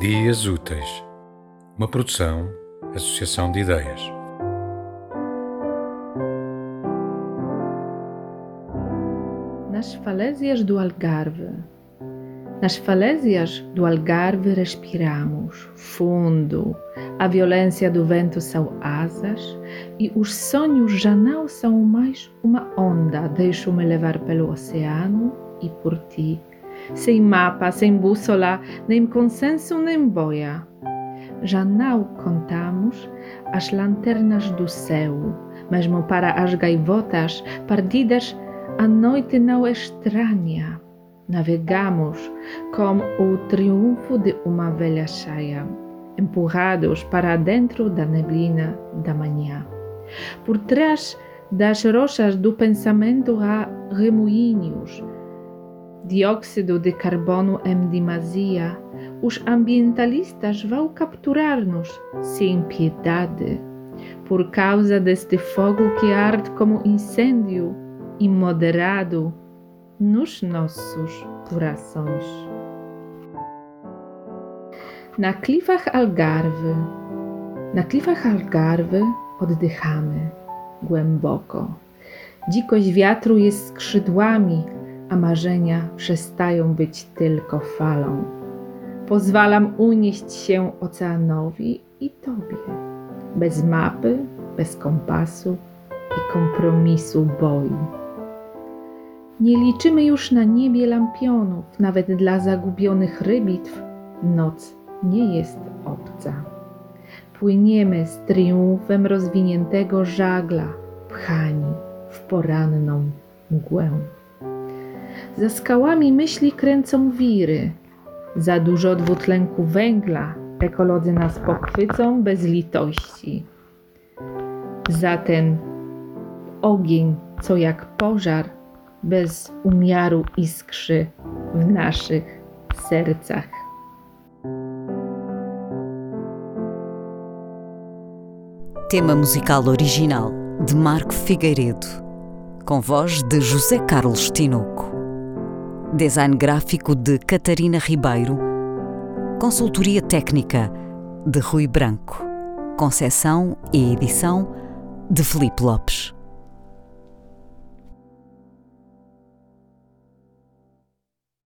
Dias Úteis, uma produção, associação de ideias. Nas falésias do Algarve. Nas falésias do Algarve respiramos fundo. A violência do vento são asas e os sonhos já não são mais uma onda. Deixo-me levar pelo oceano e por ti sem mapa, sem bússola, nem consenso, nem boia. Já não contamos as lanternas do céu, mesmo para as gaivotas perdidas a noite não estranha. Navegamos com o triunfo de uma velha chaia, empurrados para dentro da neblina da manhã. Por trás das rochas do pensamento há remoinhos, dióxido de carbono em demasia, os ambientalistas vão capturar-nos sem piedade, por causa deste fogo que arde como incêndio imoderado nos nossos corações. Na klifach Algarve, na klifach Algarve oddychamy głęboko. Dzikość wiatru jest skrzydłami, a marzenia przestają być tylko falą. Pozwalam unieść się oceanowi i tobie, bez mapy, bez kompasu i kompromisu boju. Nie liczymy już na niebie lampionów, nawet dla zagubionych rybitw noc nie jest obca. Płyniemy z triumfem rozwiniętego żagla, pchani w poranną mgłę. Za skałami myśli kręcą wiry. Za dużo dwutlenku węgla ekolodzy nas pochwycą bez litości. Za ten ogień, co jak pożar, bez umiaru iskrzy w naszych sercach. Tema musical original de Marco Figueiredo, com voz de José Carlos Tinoco. Design gráfico de Catarina Ribeiro. Consultoria técnica de Rui Branco. Concessão e edição de Felipe Lopes.